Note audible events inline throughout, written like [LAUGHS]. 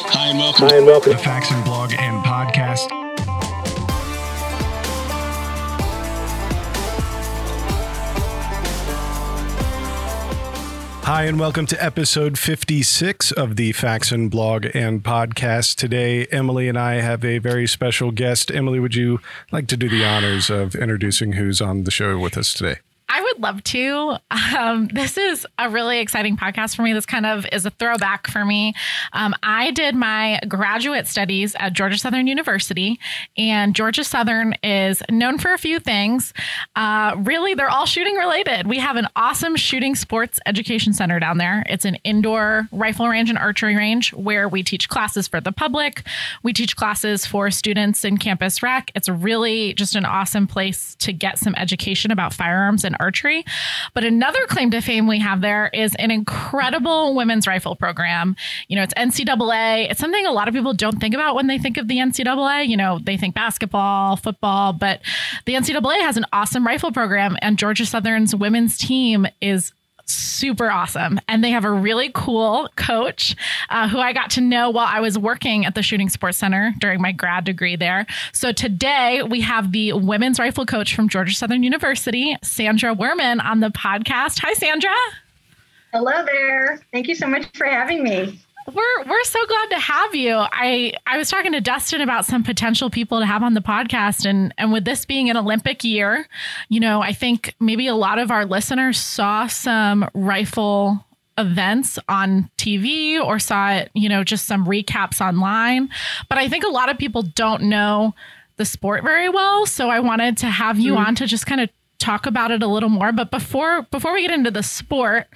Hi and welcome. Hi and welcome. The Faxon blog and podcast. Hi, and welcome to episode 56 of the Faxon blog and podcast. Today, Emily and I have a very special guest. Emily, would you like to do the honors of introducing who's on the show with us today? Love to. Um, this is a really exciting podcast for me. This kind of is a throwback for me. Um, I did my graduate studies at Georgia Southern University, and Georgia Southern is known for a few things. Uh, really, they're all shooting related. We have an awesome shooting sports education center down there. It's an indoor rifle range and archery range where we teach classes for the public. We teach classes for students in campus rec. It's really just an awesome place to get some education about firearms and archery. But another claim to fame we have there is an incredible women's rifle program. You know, it's NCAA. It's something a lot of people don't think about when they think of the NCAA. You know, they think basketball, football, but the NCAA has an awesome rifle program, and Georgia Southern's women's team is super awesome. And they have a really cool coach uh, who I got to know while I was working at the Shooting Sports Center during my grad degree there. So today we have the women's rifle coach from Georgia Southern University, Sandra Werman, on the podcast. Hi, Sandra. Hello there. Thank you so much for having me. We're we're so glad to have you. I I was talking to Dustin about some potential people to have on the podcast and and with this being an Olympic year, you know, I think maybe a lot of our listeners saw some rifle events on TV or saw it, you know, just some recaps online. But I think a lot of people don't know the sport very well, so I wanted to have you mm-hmm. on to just kind of talk about it a little more. But before before we get into the sport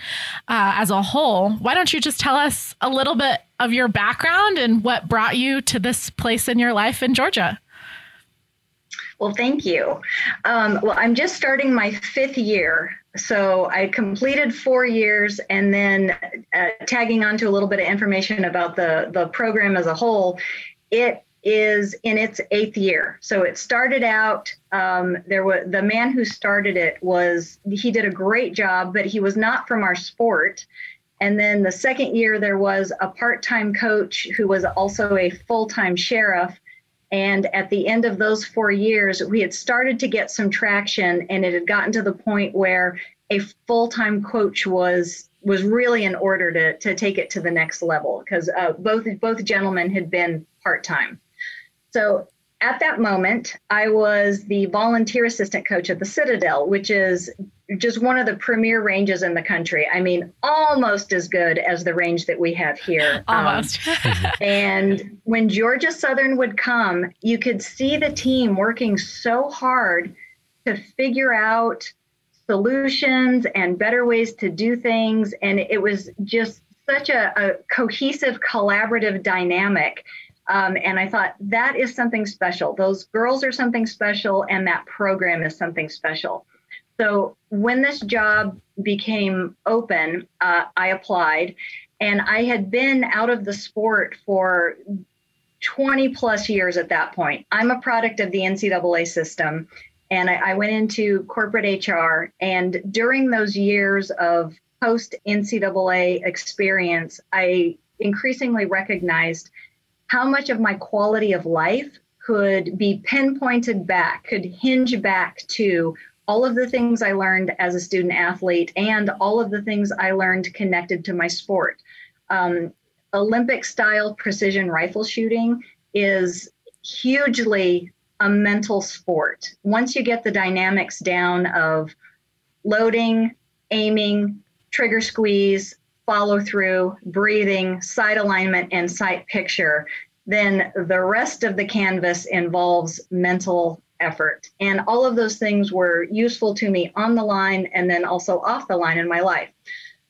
uh, as a whole, why don't you just tell us a little bit of your background and what brought you to this place in your life in Georgia? Well, thank you. Um, well, I'm just starting my fifth year. So I completed four years and then uh, tagging on to a little bit of information about the, the program as a whole. It is in its eighth year. So it started out. Um, there was the man who started it was he did a great job, but he was not from our sport. And then the second year there was a part-time coach who was also a full-time sheriff. And at the end of those four years, we had started to get some traction, and it had gotten to the point where a full-time coach was was really in order to to take it to the next level because uh, both both gentlemen had been part-time. So at that moment, I was the volunteer assistant coach at the Citadel, which is just one of the premier ranges in the country. I mean, almost as good as the range that we have here. [LAUGHS] Almost. Um, and when Georgia Southern would come, you could see the team working so hard to figure out solutions and better ways to do things. And it was just such a, a cohesive, collaborative dynamic um, and I thought that is something special. Those girls are something special, and that program is something special. So when this job became open, uh, I applied, and I had been out of the sport for 20 plus years at that point. I'm a product of the NCAA system, and I, I went into corporate HR. And during those years of post NCAA experience, I increasingly recognized how much of my quality of life could be pinpointed back, could hinge back to all of the things I learned as a student athlete and all of the things I learned connected to my sport. Um, Olympic style precision rifle shooting is hugely a mental sport. Once you get the dynamics down of loading, aiming, trigger squeeze, follow through, breathing, sight alignment, and sight picture, then the rest of the canvas involves mental effort. And all of those things were useful to me on the line and then also off the line in my life.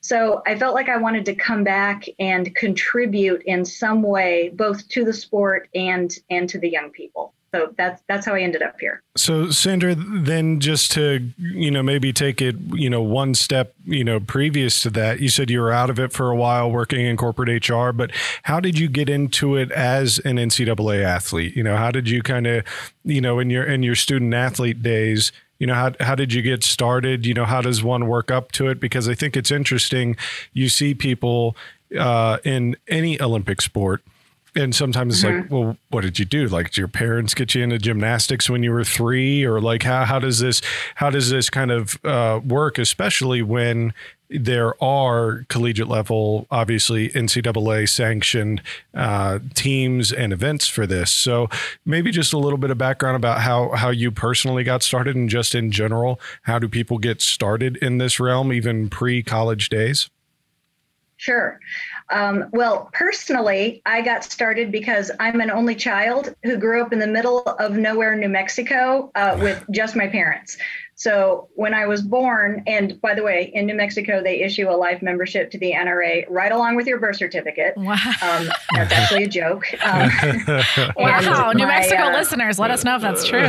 So I felt like I wanted to come back and contribute in some way, both to the sport and and to the young people so that's that's how I ended up here. So Sandra, then just to you know maybe take it you know one step you know previous to that, you said you were out of it for a while working in corporate HR, but how did you get into it as an NCAA athlete? You know, how did you kind of you know in your in your student athlete days? You know, how, how did you get started? You know, how does one work up to it? Because I think it's interesting. You see people uh, in any Olympic sport and sometimes it's mm-hmm. like, well, what did you do? Like, did your parents get you into gymnastics when you were three, or like how how does this how does this kind of uh, work, especially when there are collegiate level, obviously NCAA sanctioned uh, teams and events for this. So maybe just a little bit of background about how how you personally got started, and just in general, how do people get started in this realm, even pre college days? Sure. Um, well, personally, I got started because I'm an only child who grew up in the middle of nowhere, New Mexico, uh, with [LAUGHS] just my parents. So when I was born, and by the way, in New Mexico, they issue a life membership to the NRA right along with your birth certificate. Wow. Um, that's actually a joke. [LAUGHS] Um, [LAUGHS] wow. New my, Mexico uh, listeners, let us know if that's true.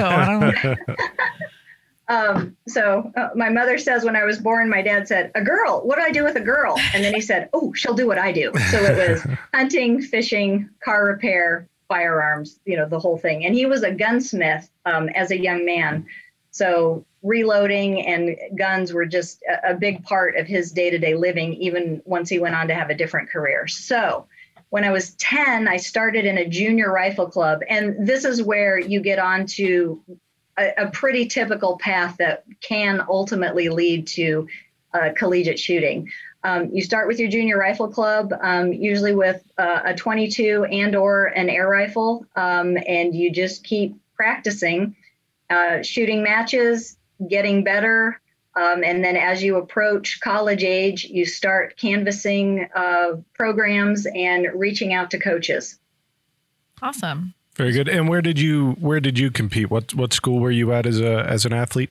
Um, so uh, my mother says when I was born, my dad said, "A girl. What do I do with a girl?" And then he said, "Oh, she'll do what I do." So it was [LAUGHS] hunting, fishing, car repair, firearms, you know, the whole thing. And he was a gunsmith um, as a young man, so reloading and guns were just a, a big part of his day-to-day living, even once he went on to have a different career. So when I was 10, I started in a junior rifle club. And this is where you get on to a, a pretty typical path that can ultimately lead to uh, collegiate shooting. Um, you start with your junior rifle club, um, usually with uh, a 22 and or an air rifle, um, and you just keep practicing, uh, shooting matches, getting better, um, and then as you approach college age, you start canvassing uh, programs and reaching out to coaches. Awesome. Very good. And where did you where did you compete? What what school were you at as a as an athlete?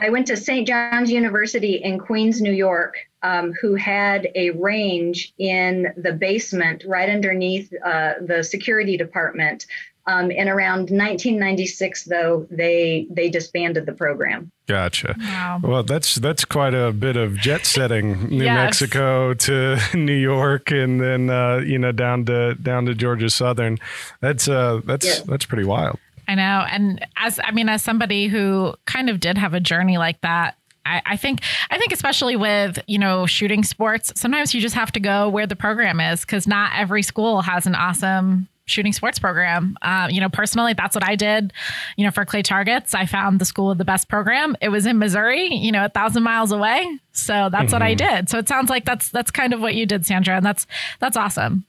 I went to St. John's University in Queens, New York, um, who had a range in the basement right underneath uh, the security department. Um, in around 1996, though, they they disbanded the program. Gotcha. Wow. Well, that's that's quite a bit of jet setting, [LAUGHS] New yes. Mexico to [LAUGHS] New York, and then uh, you know down to down to Georgia Southern. That's uh that's yes. that's pretty wild. I know, and as I mean, as somebody who kind of did have a journey like that, I, I, think I think especially with you know shooting sports, sometimes you just have to go where the program is because not every school has an awesome shooting sports program. Uh, you know, personally, that's what I did. You know, for clay targets, I found the school with the best program. It was in Missouri, you know, a thousand miles away. So that's mm-hmm. what I mm-hmm. did. So it sounds like that's that's kind of what you did, Sandra, and that's that's awesome.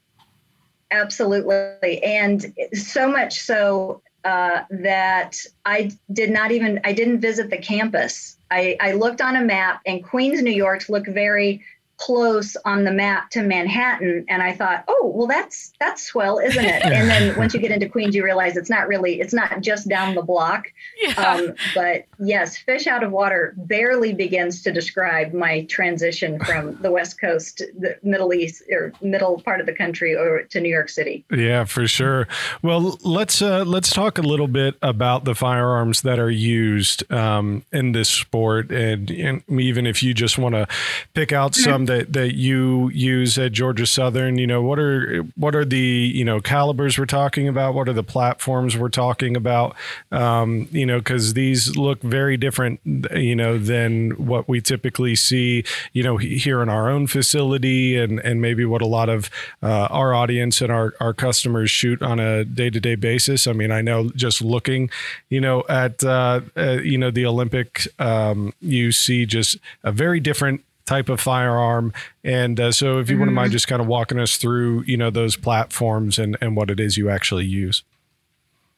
Absolutely, and so much so uh, that I did not even I didn't visit the campus. I, I looked on a map, and Queens, New York, looked very close on the map to Manhattan and I thought, "Oh, well that's that's swell, isn't it?" and then [LAUGHS] once you get into Queens you realize it's not really it's not just down the block. Yeah. Um, but yes, fish out of water barely begins to describe my transition from the West Coast, the Middle East or middle part of the country or to New York City. Yeah, for sure. Well, let's uh, let's talk a little bit about the firearms that are used um, in this sport and, and even if you just want to pick out mm-hmm. some that that you use at Georgia Southern? You know, what are what are the you know calibers we're talking about? What are the platforms we're talking about? Um, you know, because these look very different, you know, than what we typically see, you know, here in our own facility, and and maybe what a lot of uh, our audience and our our customers shoot on a day to day basis. I mean, I know just looking, you know, at uh, uh, you know the Olympic, um, you see just a very different type of firearm. And uh, so, if you mm-hmm. wouldn't mind mm-hmm. just kind of walking us through, you know, those platforms and, and what it is you actually use.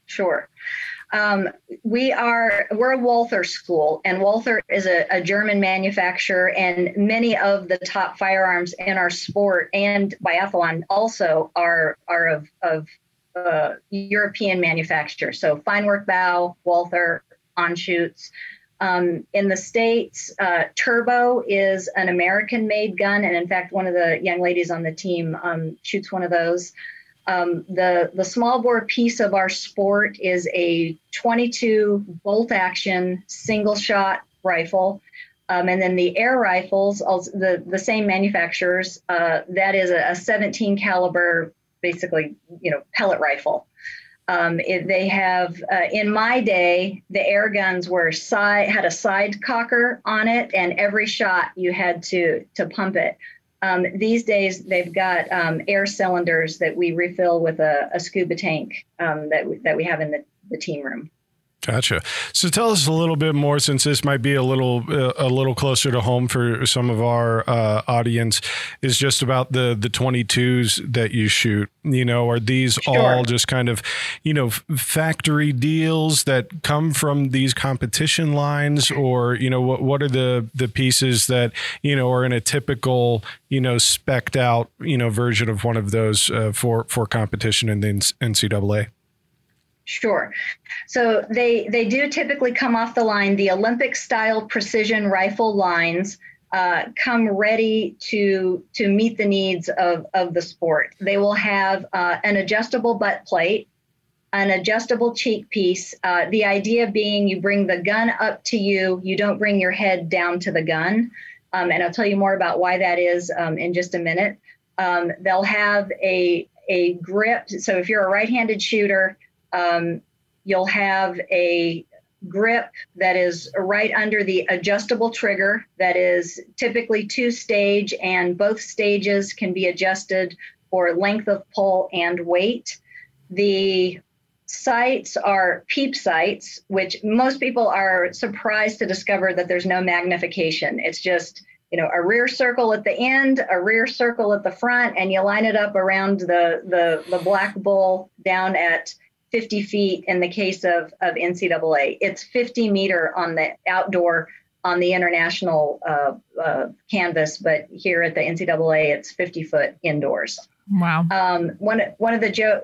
Sure. Um, we are we're a Walther school, and Walther is a, a, German manufacturer, and many of the top firearms in our sport and biathlon also are are of of uh, European manufacture. So Feinwerkbau, Walther, Anschütz. Um, in the States, uh, Turbo is an American made gun. And in fact, one of the young ladies on the team um, shoots one of those. Um, the, the small bore piece of our sport is a 22 bolt action single shot rifle. Um, and then the air rifles, also the, the same manufacturers, uh, that is a, a 17 caliber, basically, you know, pellet rifle. Um, it, they have, uh, in my day, the air guns were side had a side cocker on it, and every shot you had to to pump it. Um, these days, they've got um, air cylinders that we refill with a, a scuba tank um, that, we, that we have in the, the team room. Gotcha. So tell us a little bit more, since this might be a little uh, a little closer to home for some of our uh, audience, is just about the the twenty twos that you shoot. You know, are these sure. all just kind of, you know, factory deals that come from these competition lines, or you know, what what are the the pieces that you know are in a typical you know specked out you know version of one of those uh, for for competition in the NCAA? Sure. So they they do typically come off the line. The Olympic style precision rifle lines uh, come ready to to meet the needs of of the sport. They will have uh, an adjustable butt plate, an adjustable cheek piece. Uh, the idea being you bring the gun up to you. You don't bring your head down to the gun. Um, and I'll tell you more about why that is um, in just a minute. Um, they'll have a a grip. So if you're a right-handed shooter um, you'll have a grip that is right under the adjustable trigger that is typically two stage and both stages can be adjusted for length of pull and weight. The sights are peep sights which most people are surprised to discover that there's no magnification. It's just you know a rear circle at the end a rear circle at the front and you line it up around the the, the black bull down at 50 feet in the case of, of NCAA. It's 50 meter on the outdoor on the international uh, uh, canvas, but here at the NCAA, it's 50 foot indoors. Wow. Um, one one of the jo-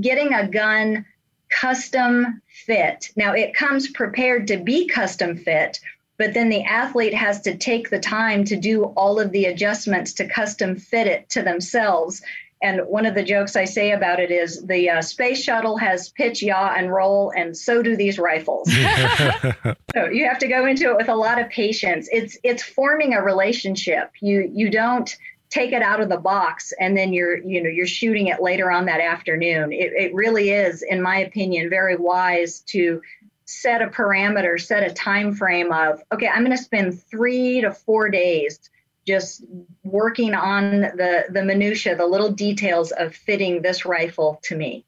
getting a gun custom fit. Now it comes prepared to be custom fit, but then the athlete has to take the time to do all of the adjustments to custom fit it to themselves and one of the jokes I say about it is the uh, space shuttle has pitch, yaw, and roll, and so do these rifles. [LAUGHS] so you have to go into it with a lot of patience. It's it's forming a relationship. You you don't take it out of the box and then you're you know you're shooting it later on that afternoon. It, it really is, in my opinion, very wise to set a parameter, set a time frame of okay, I'm going to spend three to four days just working on the the minutia, the little details of fitting this rifle to me.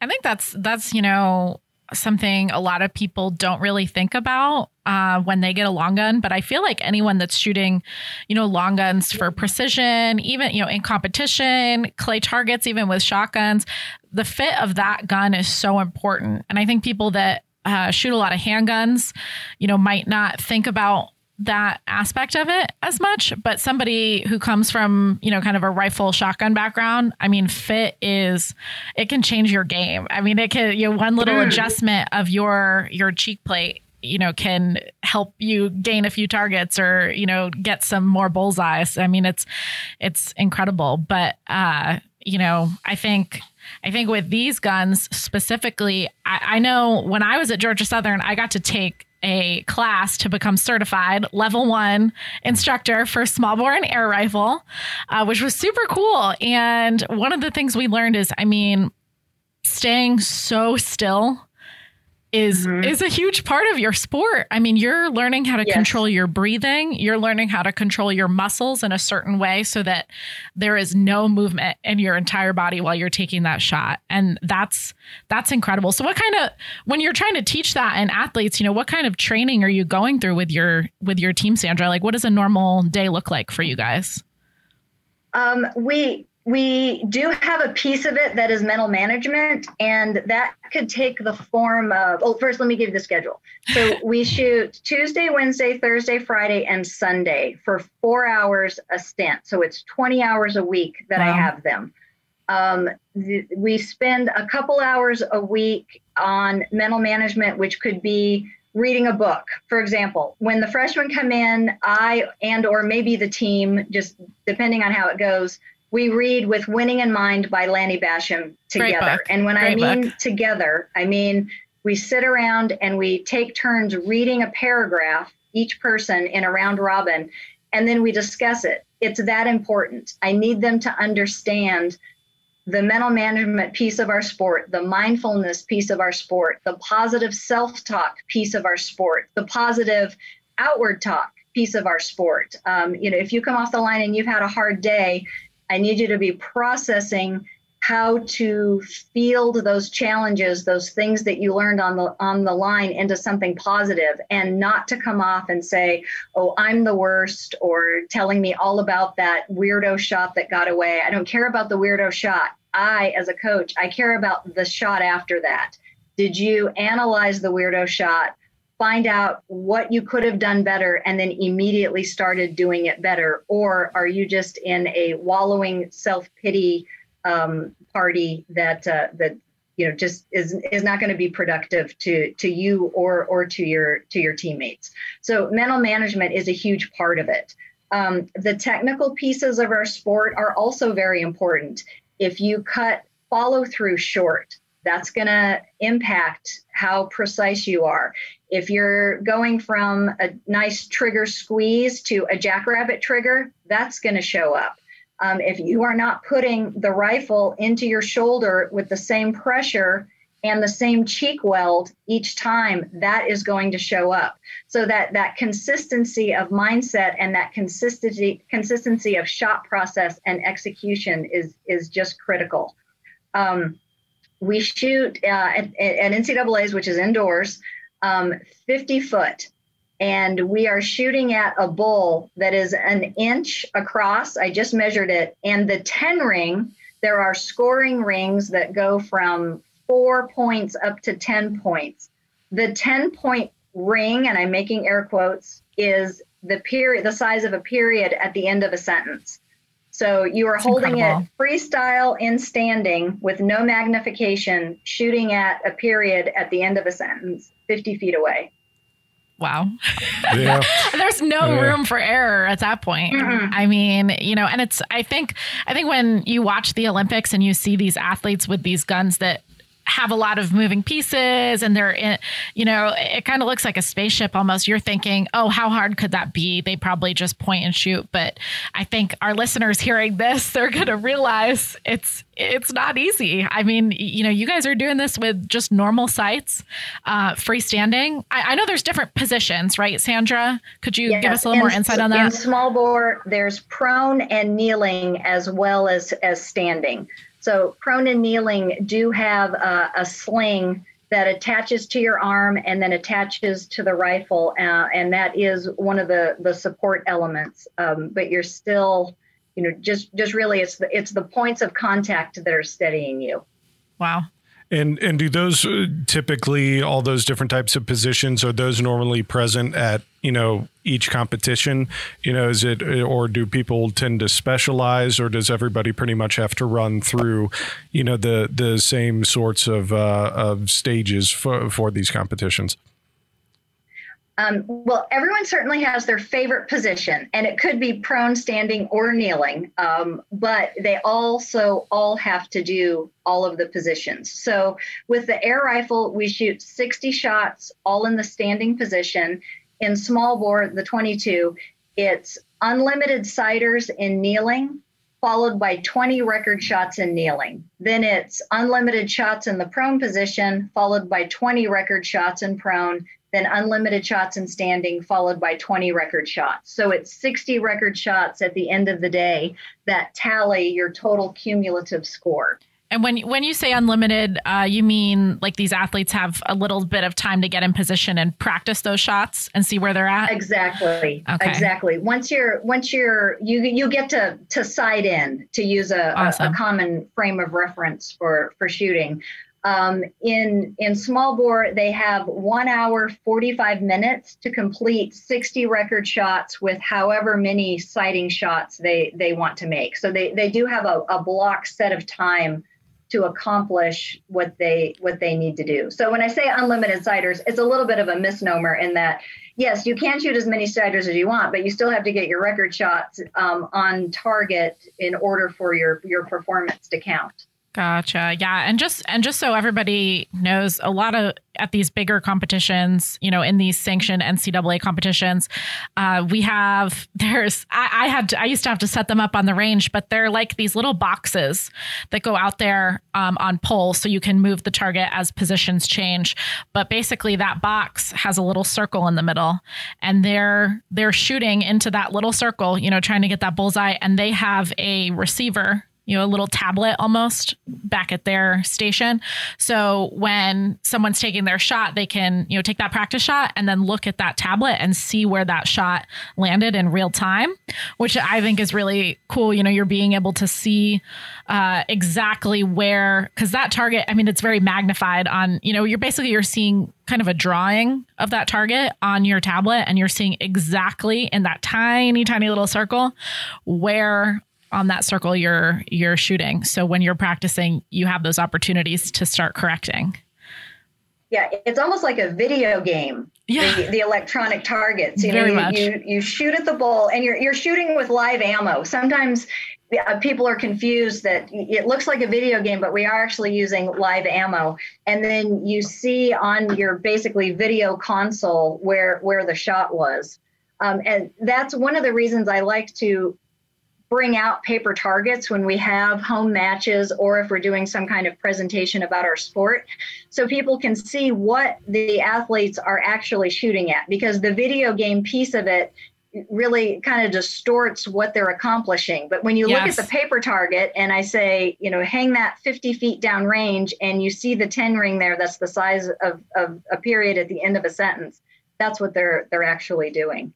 I think that's that's you know something a lot of people don't really think about uh, when they get a long gun. But I feel like anyone that's shooting, you know, long guns for precision, even you know in competition, clay targets, even with shotguns, the fit of that gun is so important. And I think people that uh, shoot a lot of handguns, you know, might not think about that aspect of it as much, but somebody who comes from, you know, kind of a rifle shotgun background, I mean, fit is it can change your game. I mean, it can you know, one little mm. adjustment of your your cheek plate, you know, can help you gain a few targets or, you know, get some more bullseyes. I mean, it's it's incredible. But uh, you know, I think I think with these guns specifically, I, I know when I was at Georgia Southern, I got to take a class to become certified level one instructor for small bore and air rifle, uh, which was super cool. And one of the things we learned is, I mean, staying so still is mm-hmm. is a huge part of your sport. I mean, you're learning how to yes. control your breathing, you're learning how to control your muscles in a certain way so that there is no movement in your entire body while you're taking that shot. And that's that's incredible. So what kind of when you're trying to teach that in athletes, you know, what kind of training are you going through with your with your team, Sandra? Like what does a normal day look like for you guys? Um, we we do have a piece of it that is mental management, and that could take the form of. Oh, first, let me give you the schedule. So [LAUGHS] we shoot Tuesday, Wednesday, Thursday, Friday, and Sunday for four hours a stint. So it's 20 hours a week that wow. I have them. Um, th- we spend a couple hours a week on mental management, which could be reading a book for example when the freshmen come in i and or maybe the team just depending on how it goes we read with Winning in Mind by Lanny Bassham together. And when Great I mean book. together, I mean we sit around and we take turns reading a paragraph, each person in a round robin, and then we discuss it. It's that important. I need them to understand the mental management piece of our sport, the mindfulness piece of our sport, the positive self talk piece of our sport, the positive outward talk piece of our sport. Um, you know, if you come off the line and you've had a hard day, I need you to be processing how to field those challenges, those things that you learned on the on the line into something positive and not to come off and say, "Oh, I'm the worst," or telling me all about that weirdo shot that got away. I don't care about the weirdo shot. I as a coach, I care about the shot after that. Did you analyze the weirdo shot? Find out what you could have done better and then immediately started doing it better? Or are you just in a wallowing self pity um, party that uh, that you know just is is not going to be productive to to you or or to your to your teammates. So mental management is a huge part of it. Um, the technical pieces of our sport are also very important. If you cut follow through short, that's going to impact how precise you are. If you're going from a nice trigger squeeze to a jackrabbit trigger, that's going to show up. Um, if you are not putting the rifle into your shoulder with the same pressure and the same cheek weld each time, that is going to show up. So that that consistency of mindset and that consistency consistency of shot process and execution is is just critical. Um, we shoot uh, at, at, NCAA's, which is indoors, um, 50 foot and we are shooting at a bull that is an inch across. I just measured it. And the 10 ring, there are scoring rings that go from four points up to 10 points. The 10 point ring, and I'm making air quotes, is the period, the size of a period at the end of a sentence. So you are That's holding incredible. it freestyle in standing with no magnification, shooting at a period at the end of a sentence, 50 feet away wow. Yeah. [LAUGHS] There's no yeah. room for error at that point. Mm-hmm. I mean, you know, and it's I think I think when you watch the Olympics and you see these athletes with these guns that have a lot of moving pieces and they're in, you know, it kind of looks like a spaceship almost. You're thinking, oh, how hard could that be? They probably just point and shoot. But I think our listeners hearing this, they're going to realize it's it's not easy. I mean, you know, you guys are doing this with just normal sights, uh, freestanding. I, I know there's different positions, right, Sandra? Could you yes, give us a little more insight on that? In small bore, there's prone and kneeling as well as as standing. So prone and kneeling do have a, a sling that attaches to your arm and then attaches to the rifle, uh, and that is one of the the support elements. Um, but you're still, you know, just just really it's the it's the points of contact that are steadying you. Wow. And and do those uh, typically all those different types of positions are those normally present at you know each competition? You know, is it or do people tend to specialize, or does everybody pretty much have to run through you know the the same sorts of uh, of stages for for these competitions? Um, well, everyone certainly has their favorite position, and it could be prone, standing, or kneeling, um, but they also all have to do all of the positions. So, with the air rifle, we shoot 60 shots all in the standing position. In small bore, the 22, it's unlimited sighters in kneeling, followed by 20 record shots in kneeling. Then it's unlimited shots in the prone position, followed by 20 record shots in prone, then unlimited shots in standing, followed by 20 record shots. So it's 60 record shots at the end of the day that tally your total cumulative score. And when when you say unlimited, uh, you mean like these athletes have a little bit of time to get in position and practice those shots and see where they're at. Exactly. Okay. Exactly. Once you're once you're you you get to to sight in to use a, awesome. a, a common frame of reference for for shooting. Um, in in small bore, they have one hour, 45 minutes to complete 60 record shots with however many sighting shots they, they want to make. So they, they do have a, a block set of time to accomplish what they what they need to do. So when I say unlimited sighters, it's a little bit of a misnomer in that yes, you can shoot as many sighters as you want, but you still have to get your record shots um, on target in order for your your performance to count. Gotcha. Yeah, and just and just so everybody knows, a lot of at these bigger competitions, you know, in these sanctioned NCAA competitions, uh, we have [LAUGHS] there's I, I had to, I used to have to set them up on the range, but they're like these little boxes that go out there um, on poles, so you can move the target as positions change. But basically, that box has a little circle in the middle, and they're they're shooting into that little circle, you know, trying to get that bullseye, and they have a receiver you know, a little tablet almost back at their station. So when someone's taking their shot, they can, you know, take that practice shot and then look at that tablet and see where that shot landed in real time, which I think is really cool. You know, you're being able to see uh, exactly where, because that target, I mean, it's very magnified on, you know, you're basically, you're seeing kind of a drawing of that target on your tablet and you're seeing exactly in that tiny, tiny little circle where on that circle you're you're shooting. So when you're practicing, you have those opportunities to start correcting. Yeah, it's almost like a video game. Yeah. The, the electronic targets. You Very know, much. you, you shoot at the bull and you're you're shooting with live ammo. Sometimes uh, people are confused that it looks like a video game, but we are actually using live ammo. And then you see on your basically video console where where the shot was. Um, and that's one of the reasons I like to bring out paper targets when we have home matches or if we're doing some kind of presentation about our sport. So people can see what the athletes are actually shooting at because the video game piece of it really kind of distorts what they're accomplishing. But when you yes. look at the paper target and i say you know hang that 50 feet down range and you see the 10 ring there that's the size of, of a period at the end of a sentence that's what they're they're actually doing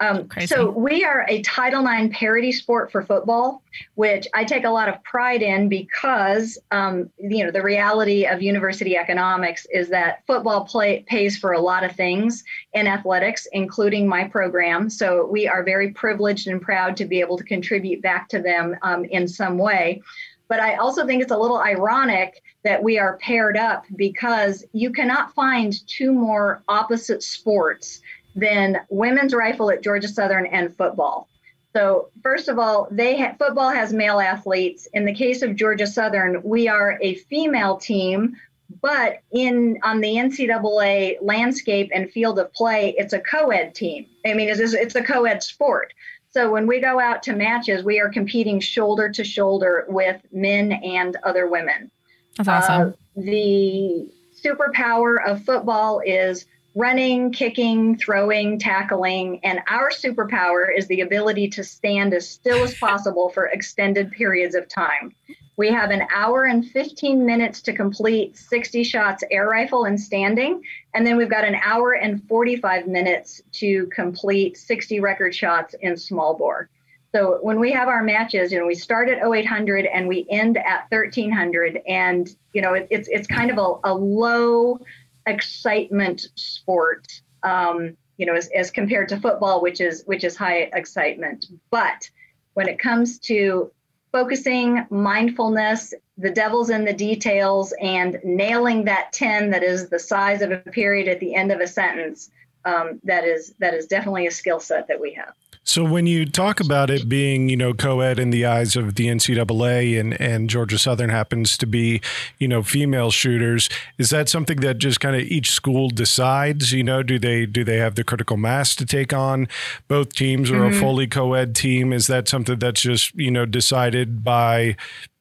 um, so we are a Title IX parity sport for football, which I take a lot of pride in because um, you know the reality of university economics is that football play pays for a lot of things in athletics, including my program. So we are very privileged and proud to be able to contribute back to them um, in some way. But I also think it's a little ironic that we are paired up because you cannot find two more opposite sports than women's rifle at Georgia Southern and football. So first of all, they ha- football has male athletes. In the case of Georgia Southern, we are a female team, but in on the NCAA landscape and field of play, it's a co-ed team. I mean, it's, it's a co-ed sport. So when we go out to matches, we are competing shoulder to shoulder with men and other women. That's awesome. Uh, the superpower of football is running, kicking, throwing, tackling, and our superpower is the ability to stand as still as possible for extended periods of time. We have an hour and 15 minutes to complete 60 shots air rifle and standing, and then we've got an hour and 45 minutes to complete 60 record shots in small bore. So when we have our matches, you know, we start at 0800 and we end at 1300, and you know, it, it's it's kind of a, a low excitement sport, um, you know, as, as compared to football, which is which is high excitement. But when it comes to focusing, mindfulness, the devil's in the details, and nailing that 10 that is the size of a period at the end of a sentence, um, that is that is definitely a skill set that we have. So when you talk about it being, you know, co-ed in the eyes of the NCAA and, and Georgia Southern happens to be, you know, female shooters, is that something that just kind of each school decides? You know, do they do they have the critical mass to take on both teams or mm-hmm. a fully co-ed team? Is that something that's just, you know, decided by,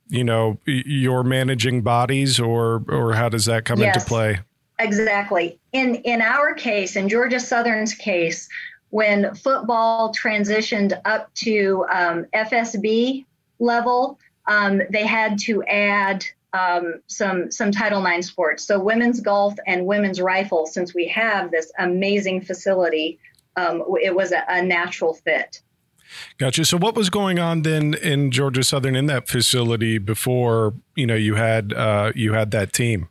you know, your managing bodies or or how does that come yes, into play? Exactly. In in our case, in Georgia Southern's case, when football transitioned up to um, FSB level, um, they had to add um, some some Title IX sports. So women's golf and women's rifle. Since we have this amazing facility, um, it was a, a natural fit. Gotcha. So, what was going on then in Georgia Southern in that facility before you know you had uh, you had that team?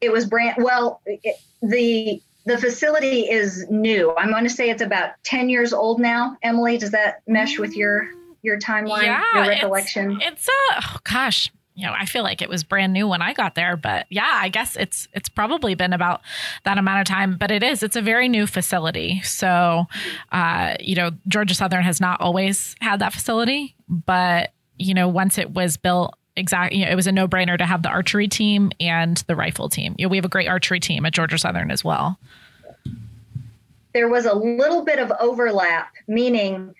It was brand well. It, the the facility is new. I'm going to say it's about 10 years old now. Emily, does that mesh with your your timeline, yeah, your recollection? It's, it's a oh gosh, you know, I feel like it was brand new when I got there, but yeah, I guess it's it's probably been about that amount of time. But it is it's a very new facility, so uh, you know, Georgia Southern has not always had that facility, but you know, once it was built exactly, you know, it was a no brainer to have the archery team and the rifle team. You know, we have a great archery team at Georgia Southern as well. There was a little bit of overlap, meaning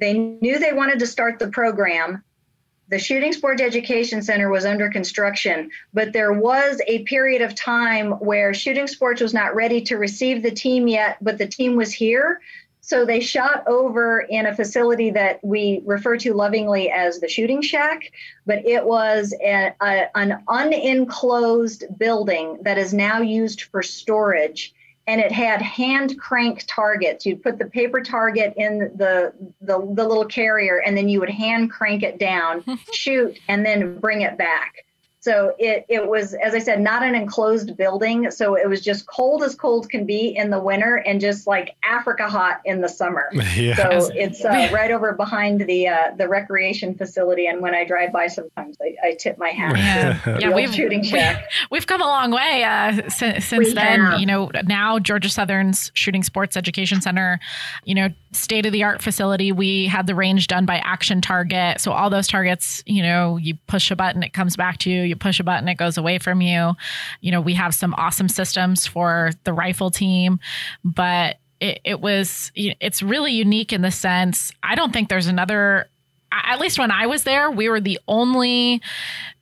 they knew they wanted to start the program. The Shooting Sports Education Center was under construction, but there was a period of time where Shooting Sports was not ready to receive the team yet, but the team was here. So they shot over in a facility that we refer to lovingly as the shooting shack, but it was a, a, an unenclosed building that is now used for storage. And it had hand crank targets. You'd put the paper target in the, the, the little carrier, and then you would hand crank it down, [LAUGHS] shoot, and then bring it back. So it, it was, as I said, not an enclosed building. So it was just cold as cold can be in the winter and just like Africa hot in the summer. [LAUGHS] Yeah. So it's uh, [LAUGHS] right over behind the uh, the recreation facility. And when I drive by, sometimes I, I tip my hat. Yeah, yeah [LAUGHS] we've shooting shack. We, have come a long way uh, since, since then. Have. You know, now Georgia Southern's Shooting Sports Education Center, you know, state of the art facility. We had the range done by Action Target. So all those targets, you know, you push a button, it comes back to you. You push a button, it goes away from you. You know, we have some awesome systems for the rifle team, but it, it was, it's really unique in the sense, I don't think there's another at least when I was there, we were the only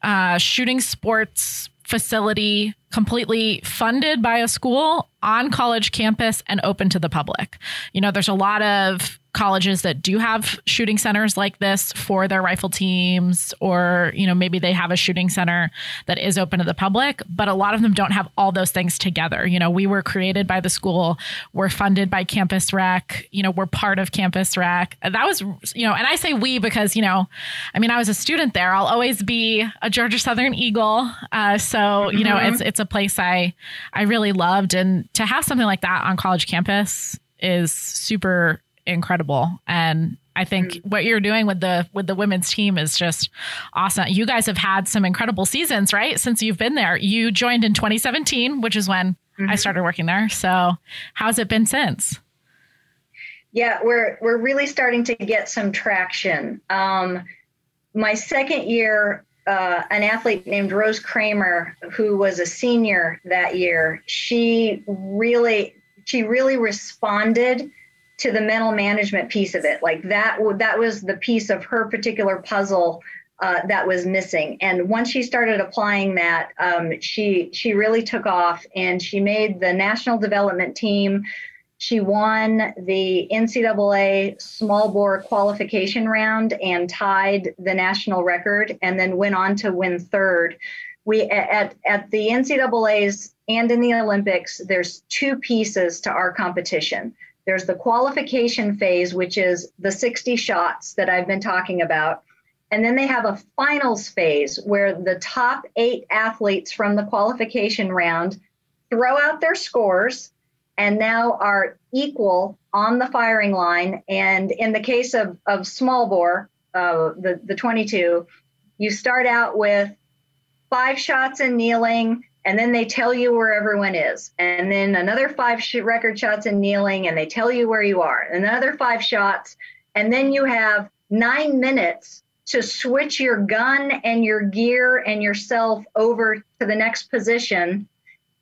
uh, shooting sports facility completely funded by a school on college campus and open to the public. You know, there's a lot of colleges that do have shooting centers like this for their rifle teams or you know maybe they have a shooting center that is open to the public but a lot of them don't have all those things together. You know we were created by the school we're funded by campus rec you know we're part of campus rec. That was you know and i say we because you know i mean i was a student there. I'll always be a georgia southern eagle. Uh, so you know mm-hmm. it's it's a place i i really loved. And to have something like that on college campus is super incredible and I think mm-hmm. what you're doing with the with the women's team is just awesome. You guys have had some incredible seasons, right? Since you've been there. You joined in 2017, which is when mm-hmm. I started working there. So, how's it been since? Yeah, we're we're really starting to get some traction. Um, my second year, uh, an athlete named Rose Kramer, who was a senior that year, she really she really responded to the mental management piece of it. Like that, that was the piece of her particular puzzle uh, that was missing. And once she started applying that, um, she she really took off, and she made the national development team. She won the NCAA small bore qualification round and tied the national record, and then went on to win third. We at at the NCAA's and in the Olympics, there's two pieces to our competition. There's the qualification phase, which is the 60 shots that I've been talking about. And then they have a finals phase where the top eight athletes from the qualification round throw out their scores and now are equal on the firing line. And in the case of, of small bore, uh, the, the 22, you start out with five shots in kneeling, and then they tell you where everyone is. And then another five sh- record shots in kneeling and they tell you where you are. Another five shots. And then you have nine minutes to switch your gun and your gear and yourself over to the next position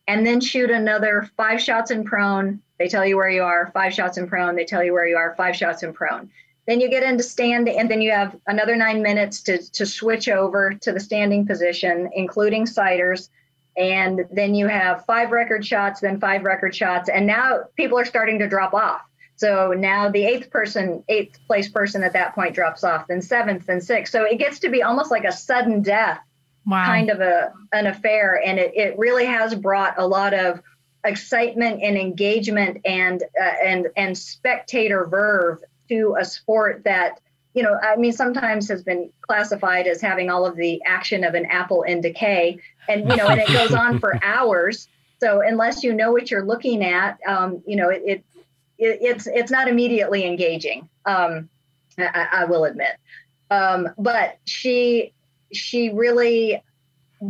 and then shoot another five shots in prone. They tell you where you are. Five shots in prone. They tell you where you are. Five shots in prone. Then you get into stand and then you have another nine minutes to, to switch over to the standing position including sighters and then you have five record shots, then five record shots, and now people are starting to drop off. So now the eighth person, eighth place person at that point drops off, then seventh, then sixth. So it gets to be almost like a sudden death wow. kind of a an affair, and it, it really has brought a lot of excitement and engagement and uh, and and spectator verve to a sport that you know, I mean, sometimes has been classified as having all of the action of an apple in decay, and you know, and it [LAUGHS] goes on for hours. So unless you know what you're looking at, um, you know, it, it, it, it's it's not immediately engaging. Um, I, I, will admit, um, but she she really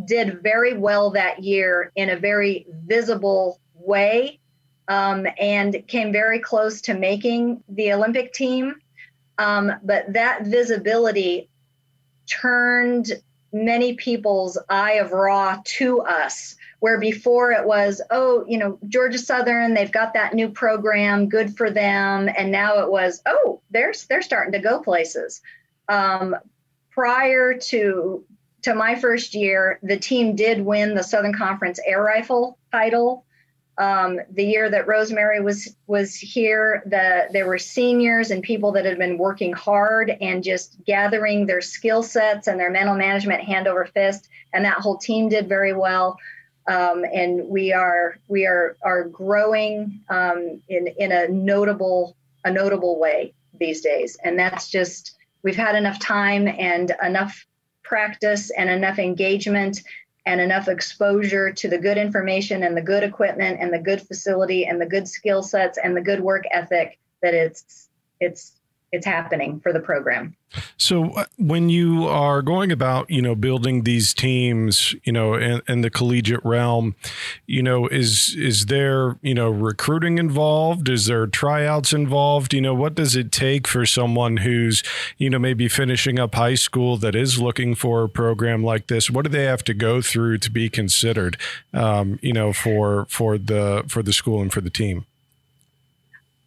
did very well that year in a very visible way, um, and came very close to making the Olympic team. Um, but that visibility turned many people's eye of raw to us where before it was oh you know georgia southern they've got that new program good for them. And now it was oh they're they're starting to go places. Um, prior to to my first year the team did win the southern conference air rifle title um, the year that Rosemary was was here, the there were seniors and people that had been working hard and just gathering their skill sets and their mental management hand over fist, and that whole team did very well. Um, and we are we are are growing um, in in a notable a notable way these days, and that's just we've had enough time and enough practice and enough engagement and enough exposure to the good information and the good equipment and the good facility and the good skill sets and the good work ethic that it's it's it's happening for the program. So uh, when you are going about, you know, building these teams, you know, in, in, the collegiate realm, you know, is is there, you know, recruiting involved? Is there tryouts involved? You know, what does it take for someone who's, you know, maybe finishing up high school that is looking for a program like this? What do they have to go through to be considered, um, you know, for for the for the school and for the team?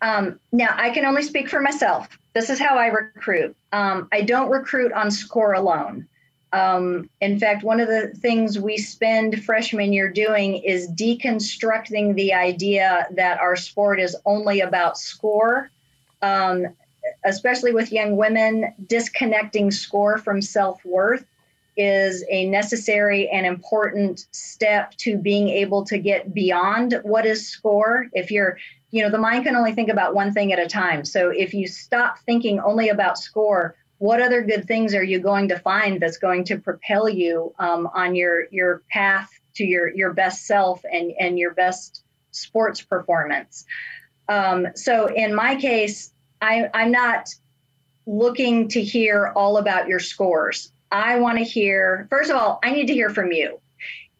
Um, now, I can only speak for myself. This is how I recruit. Um, I don't recruit on score alone. Um, in fact, one of the things we spend freshman year doing is deconstructing the idea that our sport is only about score, um, especially with young women, disconnecting score from self worth is a necessary and important step to being able to get beyond what is score. If you're you know the mind can only think about one thing at a time. So if you stop thinking only about score what other good things are you going to find that's going to propel you um, on your your path to your your best self and and your best sports performance? Um, so in my case I, i'm not looking to hear all about your scores. I want to hear first of all i need to hear from you.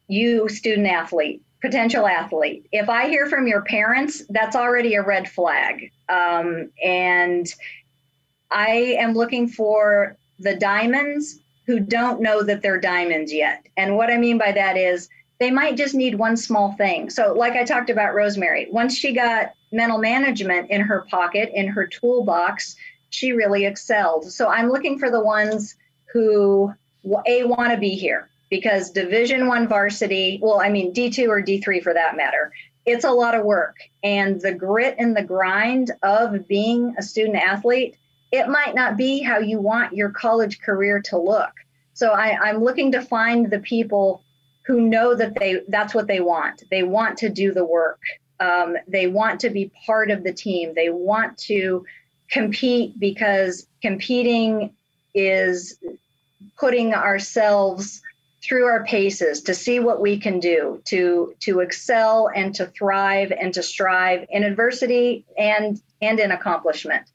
You student athlete potential athlete. If I hear from your parents, that's already a red flag. Um, and I am looking for the diamonds who don't know that they're diamonds yet. And what I mean by that is they might just need one small thing. So, like I talked about Rosemary, once she got mental management in her pocket, in her toolbox, she really excelled. So, I'm looking for the ones who, A, want to be here because division one varsity well i mean d2 or d3 for that matter it's a lot of work. And the grit and the grind of being a student athlete it might not be how you want your college career to look. So I, i'm looking to find the people who know that they that's what they want. They want to do the work. Um, they want to be part of the team. They want to compete because competing is putting ourselves through our paces to see what we can do to to excel and to thrive and to strive in adversity and and in accomplishment.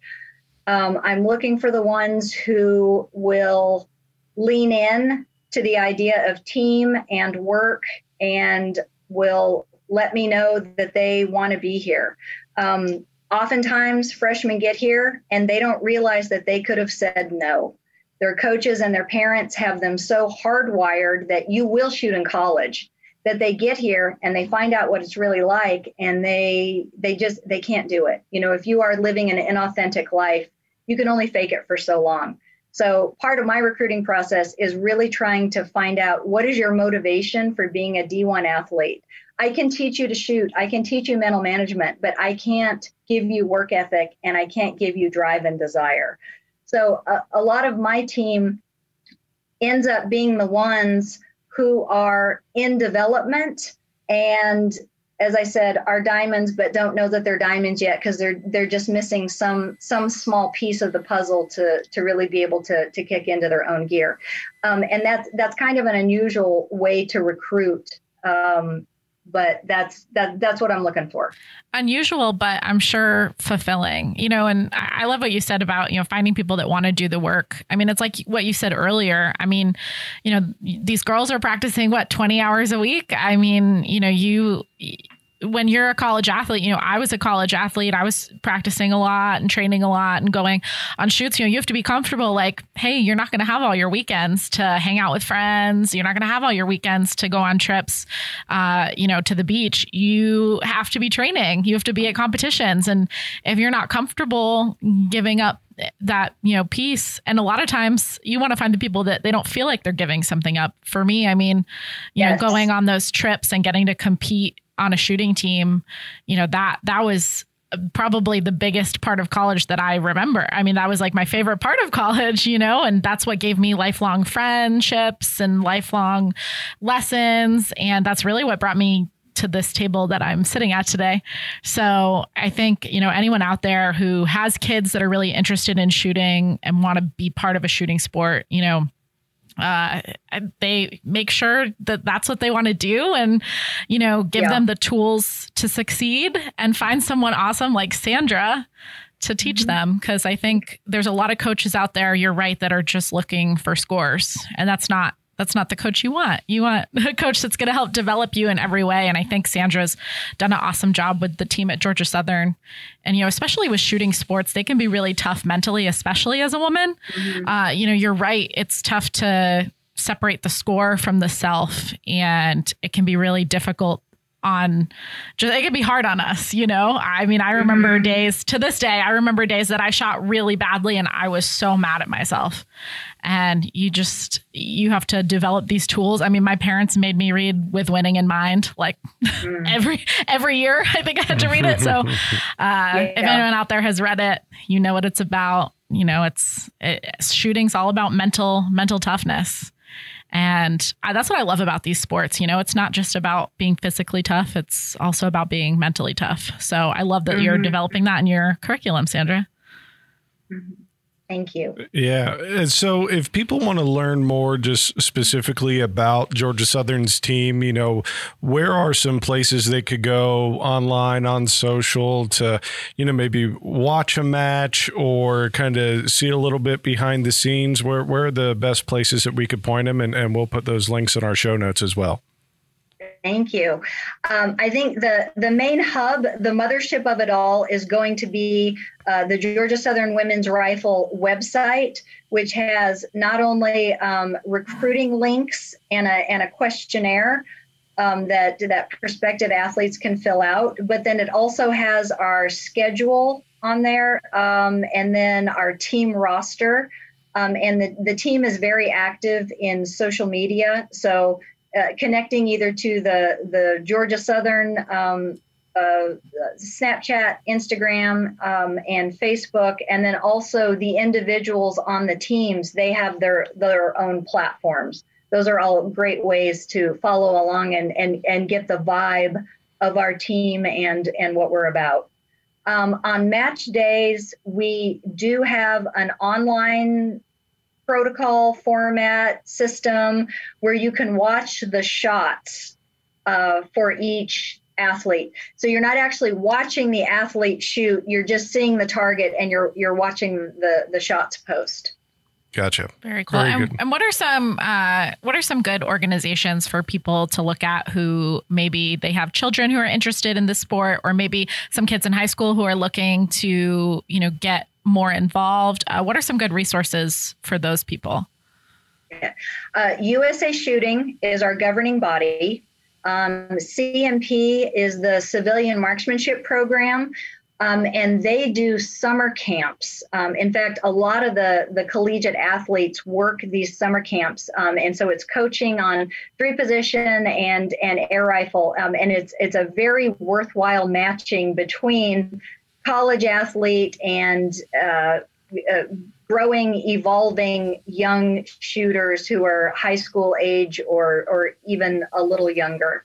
Um, I'm looking for the ones who will lean in to the idea of team and work and will let me know that they want to be here. Um, oftentimes, freshmen get here and they don't realize that they could have said no their coaches and their parents have them so hardwired that you will shoot in college that they get here and they find out what it's really like and they they just they can't do it. You know if you are living an inauthentic life you can only fake it for so long. So part of my recruiting process is really trying to find out what is your motivation for being a d1 athlete. I can teach you to shoot. I can teach you mental management but i can't give you work ethic and i can't give you drive and desire so a, lot of my team ends up being the ones who are in development. And as I said, are diamonds, but don't know that they're diamonds yet because they're they're just missing some some small piece of the puzzle to to really be able to to kick into their own gear, um, and that's that's kind of an unusual way to recruit um, but that's that that's what I'm looking for. Unusual, but I'm sure fulfilling. You know, and I love what you said about you know finding people that want to do the work. I mean, it's like what you said earlier. I mean, you know, these girls are practicing what 20 hours a week. I mean, you know, you when you're a college athlete, you know, I was a college athlete. I was practicing a lot and training a lot and going on shoots. You know, you have to be comfortable like, hey, you're not going to have all your weekends to hang out with friends. You're not going to have all your weekends to go on trips, uh, you know, to the beach. You have to be training. You have to be at competitions. And if you're not comfortable giving up that you know piece and a lot of times you want to find the people that they don't feel like they're giving something up for me i mean you yes. know going on those trips and getting to compete on a shooting team, you know, that that was probably the biggest part of college that I remember. I mean, that was like my favorite part of college, you know, and that's what gave me lifelong friendships and lifelong lessons. And that's really what brought me to this table that I'm sitting at today. So I think, you know, anyone out there who has kids that are really interested in shooting and want to be part of a shooting sport, you know, uh, they make sure that that's what they want to do and you know give yeah. them the tools to succeed and find someone awesome like sandra to teach mm-hmm. them because i think there's a lot of coaches out there you're right that are just looking for scores and that's not that's not the coach you want. You want [LAUGHS] a coach that's going to help develop you in every way. And I think Sandra's done an awesome job with the team at Georgia Southern. And, you know, especially with shooting sports, they can be really tough mentally, especially as a woman. Mm-hmm. Uh, you know, you're right. It's tough to separate the score from the self. And it can be really difficult on just it could be hard on us you know i mean i remember mm-hmm. days to this day i remember days that i shot really badly and i was so mad at myself and you just you have to develop these tools i mean my parents made me read with winning in mind like mm. [LAUGHS] every every year [LAUGHS] i think i had to read it so [LAUGHS] uh, yeah. if anyone out there has read it you know what it's about you know it's it, shooting's all about mental mental toughness and I, that's what I love about these sports. You know, it's not just about being physically tough, it's also about being mentally tough. So I love that mm-hmm. you're developing that in your curriculum, Sandra. Mm-hmm. Thank you. Yeah. And So if people want to learn more just specifically about Georgia Southern's team, you know, where are some places they could go online, on social to, you know, maybe watch a match or kind of see a little bit behind the scenes? Where, where are the best places that we could point them? And, and we'll put those links in our show notes as well. Thank you. Um, I think the the main hub, the mothership of it all, is going to be uh, the Georgia Southern Women's Rifle website, which has not only um, recruiting links and a and a questionnaire. Um, that that prospective athletes can fill out, but then it also has our schedule on there, um, and then our team roster, um, and the the team is very active in social media. So uh, connecting either to the the Georgia Southern um, uh, Snapchat, Instagram, um, and Facebook, and then also the individuals on the teams. They have their their own platforms. Those are all great ways to follow along and and and get the vibe of our team and and what we're about. Um, on match days, we do have an online protocol format system where you can watch the shots uh, for each athlete. So you're not actually watching the athlete shoot; you're just seeing the target and you're you're watching the the shots post. Gotcha. Very cool. Very and, and, what are some uh, what are some good organizations for people to look at who maybe they have children who are interested in the sport, or maybe some kids in high school who are looking to you know get more involved? Uh, what are some good resources for those people? Uh, USA Shooting is our governing body. Um, CMP is the Civilian Marksmanship Program. Um, and they do summer camps. Um, in fact, a lot of the, the collegiate athletes work these summer camps, um, and so it's coaching on three position and and air rifle, um, and it's it's a very worthwhile matching between college athlete and uh, uh, growing, evolving young shooters who are high school age or, or even a little younger.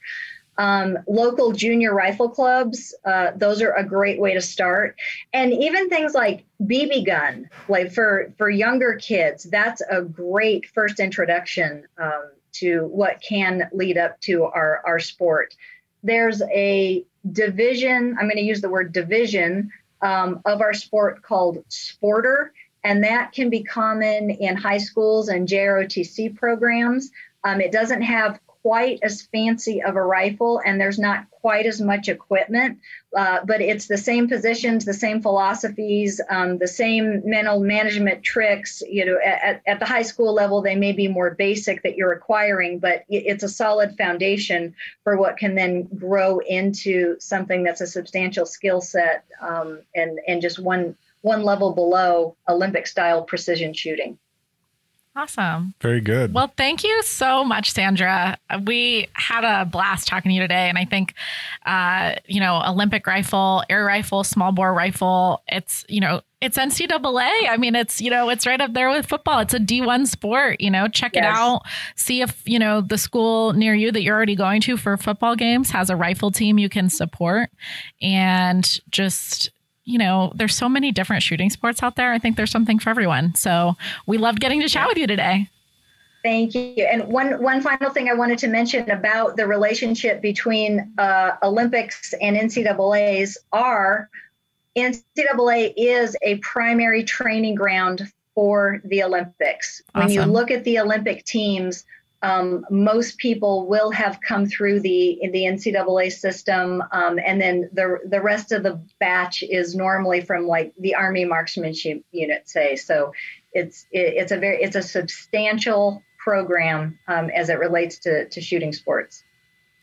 Um, local junior rifle clubs, uh, those are a great way to start. And even things like BB gun, like for, for younger kids, that's a great first introduction um, to what can lead up to our, our sport. There's a division, I'm going to use the word division um, of our sport called Sporter, and that can be common in high schools and JROTC programs. Um, it doesn't have quite as fancy of a rifle and there's not quite as much equipment, uh, but it's the same positions, the same philosophies, um, the same mental management tricks. You know, at, at the high school level, they may be more basic that you're acquiring, but it's a solid foundation for what can then grow into something that's a substantial skill set um, and and just one one level below Olympic style precision shooting. Awesome. Very good. Well, thank you so much, Sandra. We had a blast talking to you today. And I think, uh, you know, Olympic rifle, air rifle, small bore rifle, it's, you know, it's NCAA. I mean, it's, you know, it's right up there with football. It's a D1 sport, you know, check yes. it out. See if, you know, the school near you that you're already going to for football games has a rifle team you can support and just, you know, there's so many different shooting sports out there. I think there's something for everyone. So we loved getting to chat with you today. Thank you. And one one final thing I wanted to mention about the relationship between uh, Olympics and NCAA's are NCAA is a primary training ground for the Olympics. Awesome. When you look at the Olympic teams, um, most people will have come through the the NCAA system, um, and then the the rest of the batch is normally from like the Army Marksmanship Unit, say. So it's it, it's a very it's a substantial program um, as it relates to to shooting sports.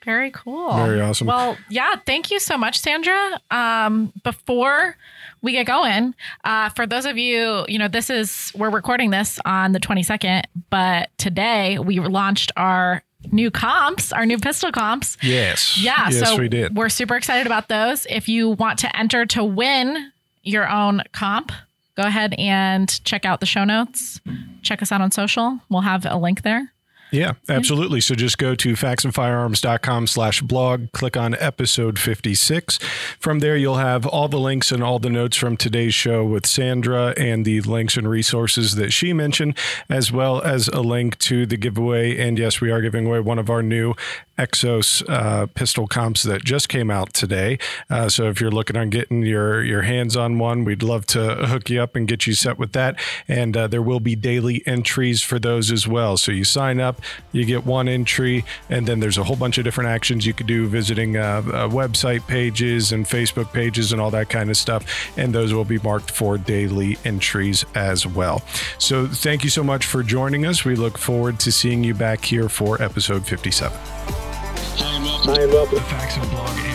Very cool. Very awesome. Well, yeah, thank you so much, Sandra. Um, before we get going, uh, for those of you, you know, this is, we're recording this on the 22nd, but today we launched our new comps, our new pistol comps. Yes. Yeah. Yes, so we did. We're super excited about those. If you want to enter to win your own comp, go ahead and check out the show notes. Check us out on social. We'll have a link there. Yeah, absolutely. So just go to faxonfirearms.com slash blog, click on episode 56. From there, you'll have all the links and all the notes from today's show with Sandra and the links and resources that she mentioned, as well as a link to the giveaway. And yes, we are giving away one of our new Exos uh, pistol comps that just came out today. Uh, so if you're looking on getting your, your hands on one, we'd love to hook you up and get you set with that. And uh, there will be daily entries for those as well. So you sign up, you get one entry, and then there's a whole bunch of different actions you could do visiting uh, uh, website pages and Facebook pages and all that kind of stuff. And those will be marked for daily entries as well. So thank you so much for joining us. We look forward to seeing you back here for episode 57. Hi and welcome. Hi and welcome. The Faxon Blog